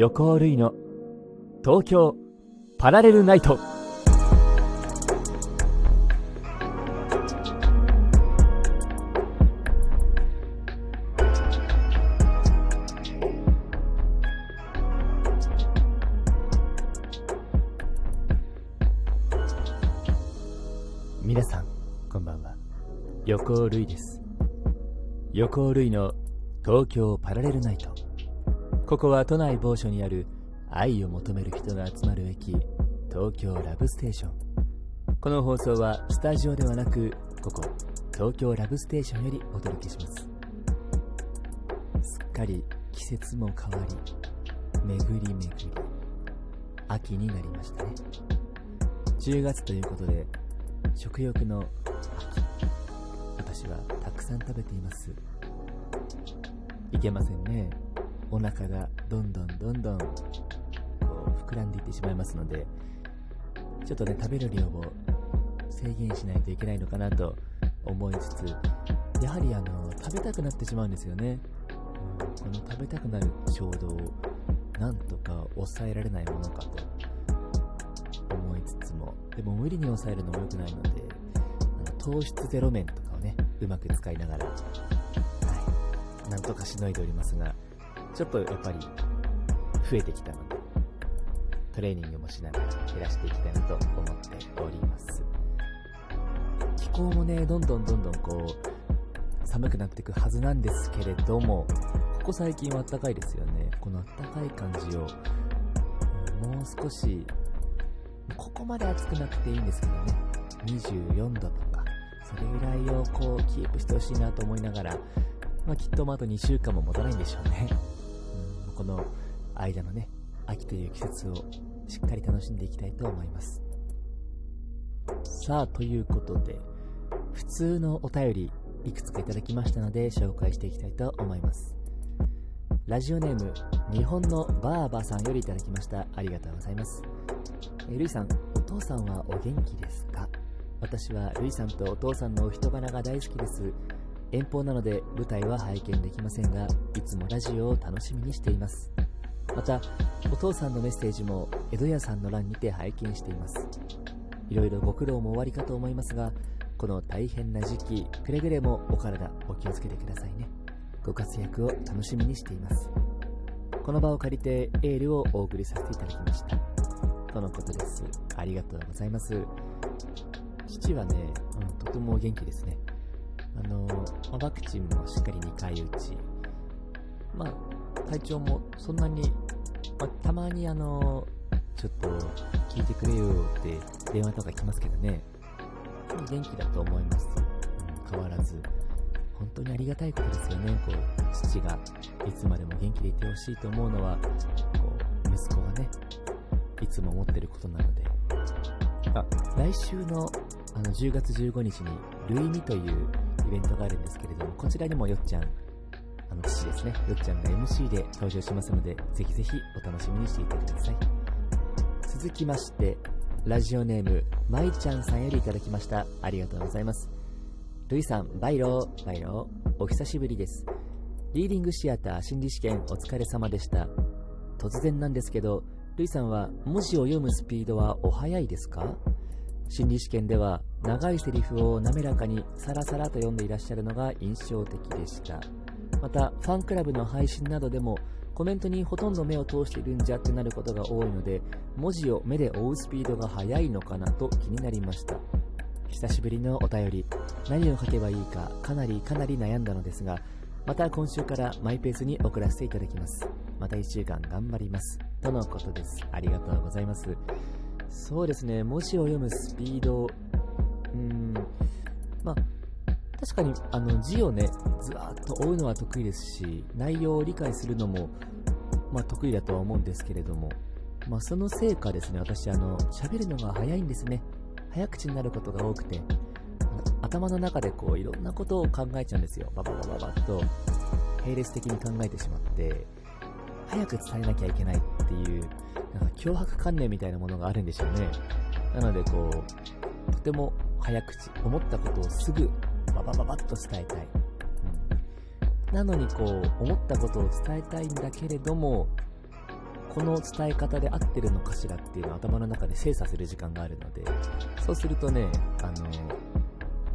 横尾類の。東京パラレルナイト。皆さんこんばんは。横尾類です。横尾類の東京パラレルナイト。ここは都内某所にある愛を求める人が集まる駅東京ラブステーション。この放送はスタジオではなくここ東京ラブステーションよりお届けします。すっかり季節も変わり巡り巡り秋になりましたね。10月ということで食欲の秋私はたくさん食べています。いけませんね。お腹がどんどんどんどん膨らんでいってしまいますのでちょっとね食べる量を制限しないといけないのかなと思いつつやはりあの食べたくなってしまうんですよね、うん、この食べたくなる衝動をなんとか抑えられないものかと思いつつもでも無理に抑えるのも良くないのであの糖質ゼロ麺とかをねうまく使いながらはいなんとかしのいでおりますがちょっとやっぱり増えてきたのでトレーニングもしながら減らしていきたいなと思っております。気候もねどんどんどんどんこう寒くなっていくはずなんですけれどもここ最近は暖かいですよね。この暖かい感じをもう少しここまで暑くなくていいんですけどね。24度とかそれぐらいをこうキープしてほしいなと思いながら、まあ、きっとあと2週間も持たないんでしょうね、この間のね秋という季節をしっかり楽しんでいきたいと思います。さあということで普通のお便りいくつかいただきましたので紹介していきたいと思います。ラジオネーム日本のバーバさんよりいただきました。ありがとうございます。えルイさんお父さんはお元気ですか？私はルイさんとお父さんのお人柄が大好きです。遠方なので舞台は拝見できませんがいつもラジオを楽しみにしています。またお父さんのメッセージも江戸屋さんの欄にて拝見しています。いろいろご苦労も終わりかと思いますがこの大変な時期くれぐれもお体お気をつけてくださいね。ご活躍を楽しみにしています。この場を借りてエールをお送りさせていただきました。とのことです。ありがとうございます。父はね、うん、とても元気ですね。あの、ま、ワクチンもしっかり2回打ち。まあ体調もそんなに、まあ、たまにあのちょっと聞いてくれよって電話とか来ますけどね。元気だと思います、うん、変わらず。本当にありがたいことですよね。こう父がいつまでも元気でいてほしいと思うのはこう息子がねいつも思ってることなので。あ来週のあの10月15日にルイミというイベントがあるんですけれどもこちらにもよっちゃんあの父ですね。よっちゃんが MC で登場しますのでぜひぜひお楽しみにしていてください。続きましてラジオネームまいちゃんさんよりいただきました。ありがとうございます。ルイさんバイロー。バイローお久しぶりです。リーディングシアター心理試験お疲れ様でした。突然なんですけどルイさんは文字を読むスピードはお早いですか？心理試験では長いセリフを滑らかにサラサラと読んでいらっしゃるのが印象的でした。またファンクラブの配信などでもコメントにほとんど目を通しているんじゃってなることが多いので文字を目で追うスピードが速いのかなと気になりました。久しぶりのお便り。何を書けばいいかかなりかなり悩んだのですがまた今週からマイペースに送らせていただきます。また1週間頑張ります。とのことです。ありがとうございます。そうですね。文字を読むスピード。うーん。まあ確かにあの字をねずわっと追うのは得意ですし内容を理解するのも、まあ、得意だとは思うんですけれども、まあ、そのせいかですね。私あの喋るのが早いんですね。早口になることが多くて頭の中でこういろんなことを考えちゃうんですよ。バババババッと並列的に考えてしまって。早く伝えなきゃいけないっていうなんか脅迫観念みたいなものがあるんでしょうね。なのでこうとても早口思ったことをすぐババババッと伝えたい、うん、なのにこう思ったことを伝えたいんだけれどもこの伝え方で合ってるのかしらっていうのを頭の中で精査する時間があるので、そうするとね、あの、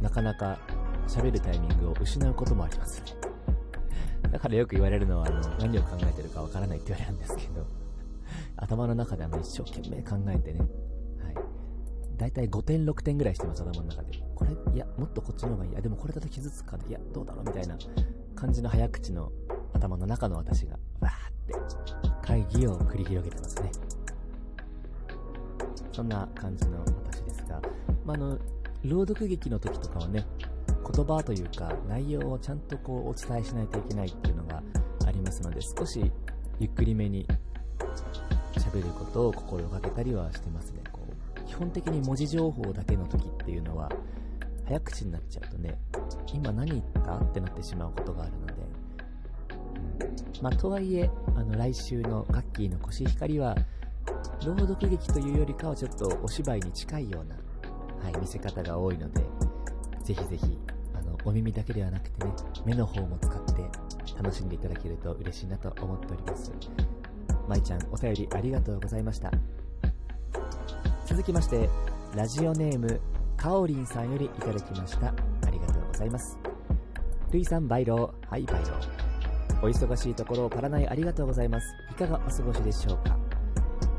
なかなか喋るタイミングを失うこともあります。だからよく言われるのは、あの、何を考えてるかわからないって言われるんですけど、頭の中であの、一生懸命考えてね、はい。だいたい5点、6点ぐらいしてます、頭の中で。これ、いや、もっとこっちの方がいい。や、でもこれだと傷つくかいや、どうだろうみたいな感じの早口の頭の中の私が、わーって会議を繰り広げてますね。そんな感じの私ですが、まあ、の、朗読劇の時とかはね、言葉というか内容をちゃんとこうお伝えしないといけないっていうのがありますので、少しゆっくりめに喋ることを心がけたりはしてますね。こう基本的に文字情報だけの時っていうのは、早口になっちゃうとね、今何言ったってなってしまうことがあるので、まあ、とはいえ、あの、来週のガッキーのコシヒカリは、朗読劇というよりかはちょっとお芝居に近いような、はい、見せ方が多いので、ぜひぜひ、お耳だけではなくてね、目の方も使って楽しんでいただけると嬉しいなと思っております。まいちゃん、お便りありがとうございました。続きまして、ラジオネーム、かおりんさんよりいただきました。ありがとうございます。るいさん、バイロー。はい、バイロー。お忙しいところをパラナイありがとうございます。いかがお過ごしでしょうか？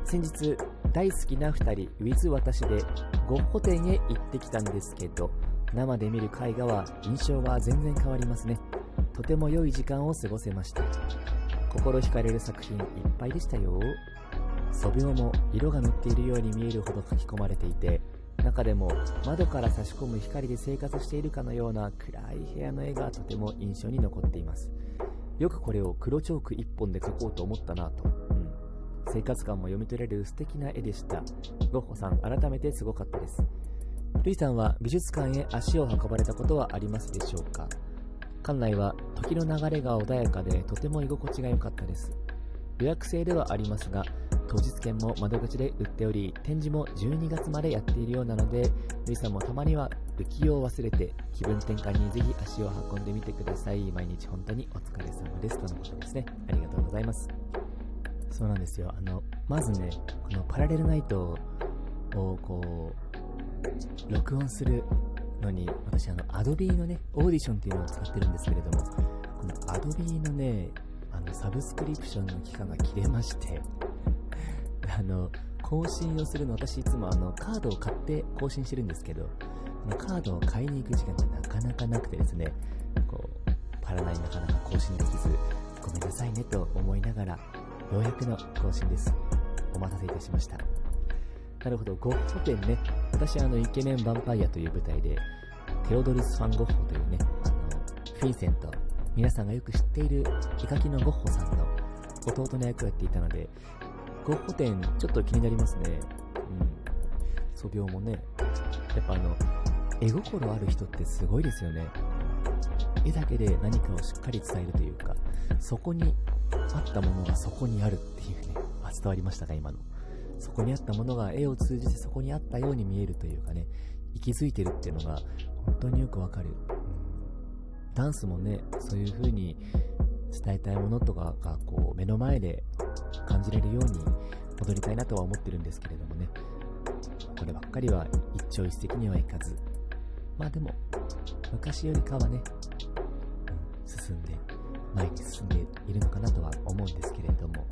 先日、大好きな2人、with 私でゴッホ展へ行ってきたんですけど、生で見る絵画は印象は全然変わりますね。とても良い時間を過ごせました。心惹かれる作品いっぱいでしたよ。素描も色が塗っているように見えるほど書き込まれていて、中でも窓から差し込む光で生活しているかのような暗い部屋の絵がとても印象に残っています。よくこれを黒チョーク1本で描こうと思ったなと。うん。生活感も読み取れる素敵な絵でした。ゴッホさん、改めてすごかったです。ルイさんは美術館へ足を運ばれたことはありますでしょうか？館内は時の流れが穏やかでとても居心地が良かったです。予約制ではありますが、当日券も窓口で売っており、展示も12月までやっているようなので、ルイさんもたまには浮世を忘れて気分転換にぜひ足を運んでみてください。毎日本当にお疲れ様です。とのことですね。ありがとうございます。そうなんですよ。あの、まずね、このパラレルナイトをこう、録音するのに、私あの、アドビのね、オーディションっていうのを使ってるんですけれども、このアドビのね、あの、サブスクリプションの期間が切れまして、あの、更新をするの、私いつもあの、カードを買って更新してるんですけど、カードを買いに行く時間がなかなかなくてですね、こう、パラナイなかなか更新できず、ごめんなさいねと思いながら、ようやくの更新です。お待たせいたしました。なるほど、ゴッホ展ね。私、あの、イケメンヴァンパイアという舞台で、テオドルス・ファン・ゴッホというね、あの、フィンセント、皆さんがよく知っている絵描きのゴッホさんの弟の役をやっていたので、ゴッホ展、ちょっと気になりますね。うん。素描もね、やっぱあの、絵心ある人ってすごいですよね。絵だけで何かをしっかり伝えるというか、そこにあったものがそこにあるっていうね、伝わりましたか、今の。そこにあったものが絵を通じてそこにあったように見えるというかね、息づいてるっていうのが本当によくわかる。ダンスもね、そういう風に伝えたいものとかがこう目の前で感じれるように踊りたいなとは思ってるんですけれどもね。こればっかりは一朝一夕にはいかず。まあでも昔よりかはね、うん、進んで前に進んでいるのかなとは思うんですけれども。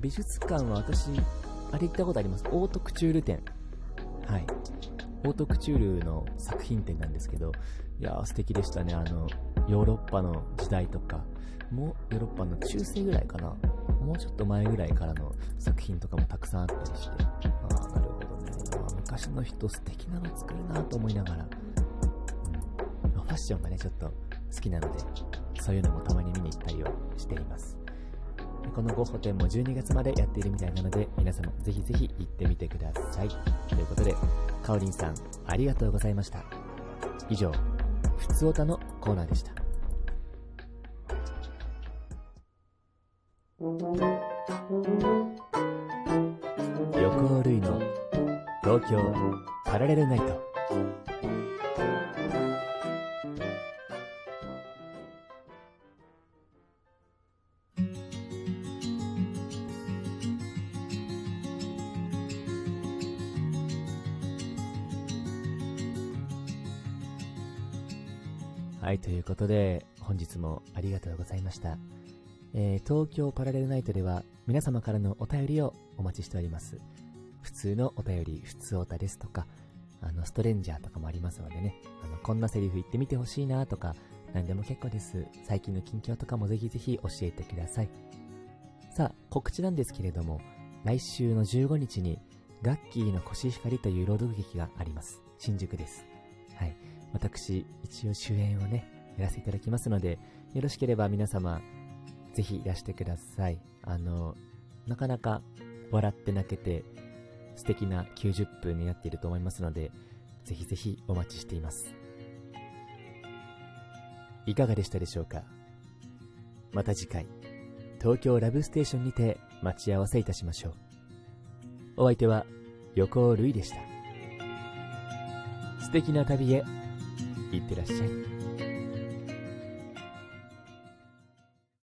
美術館は私あれ行ったことあります？オートクチュール展。はい。オートクチュールの作品展なんですけどいやー素敵でしたね。あのヨーロッパの時代とか。もうヨーロッパの中世ぐらいかな。もうちょっと前ぐらいからの作品とかもたくさんあったりして、ああ、なるほどね。昔の人素敵なの作るなと思いながら、うん、ファッションがね、ちょっと好きなので、そういうのもたまに見に行ったりはしています。このゴッホ展も12月までやっているみたいなので、皆様ぜひぜひ行ってみてください。ということで、かおりんさん、ありがとうございました。以上、ふつおたのコーナーでした。横尾類の東京パラレルナイトはい、ということで、本日もありがとうございました。えー、東京パラレルナイトでは、皆様からのお便りをお待ちしております。普通のお便り、普通おたですとか、あの、ストレンジャーとかもありますのでね、あの、こんなセリフ言ってみてほしいなとか、何でも結構です。最近の近況とかもぜひぜひ教えてください。さあ、告知なんですけれども、来週の15日に、ガッキーのコシヒカリという朗読劇があります。新宿です。はい。私、一応主演をね、やらせていただきますので、よろしければ皆様、ぜひいらしてください。あの、なかなか笑って泣けて、素敵な90分になっていると思いますので、ぜひぜひお待ちしています。いかがでしたでしょうか？また次回、東京ラブステーションにて待ち合わせいたしましょう。お相手は横尾るいでした。素敵な旅へ、いってらっしゃい。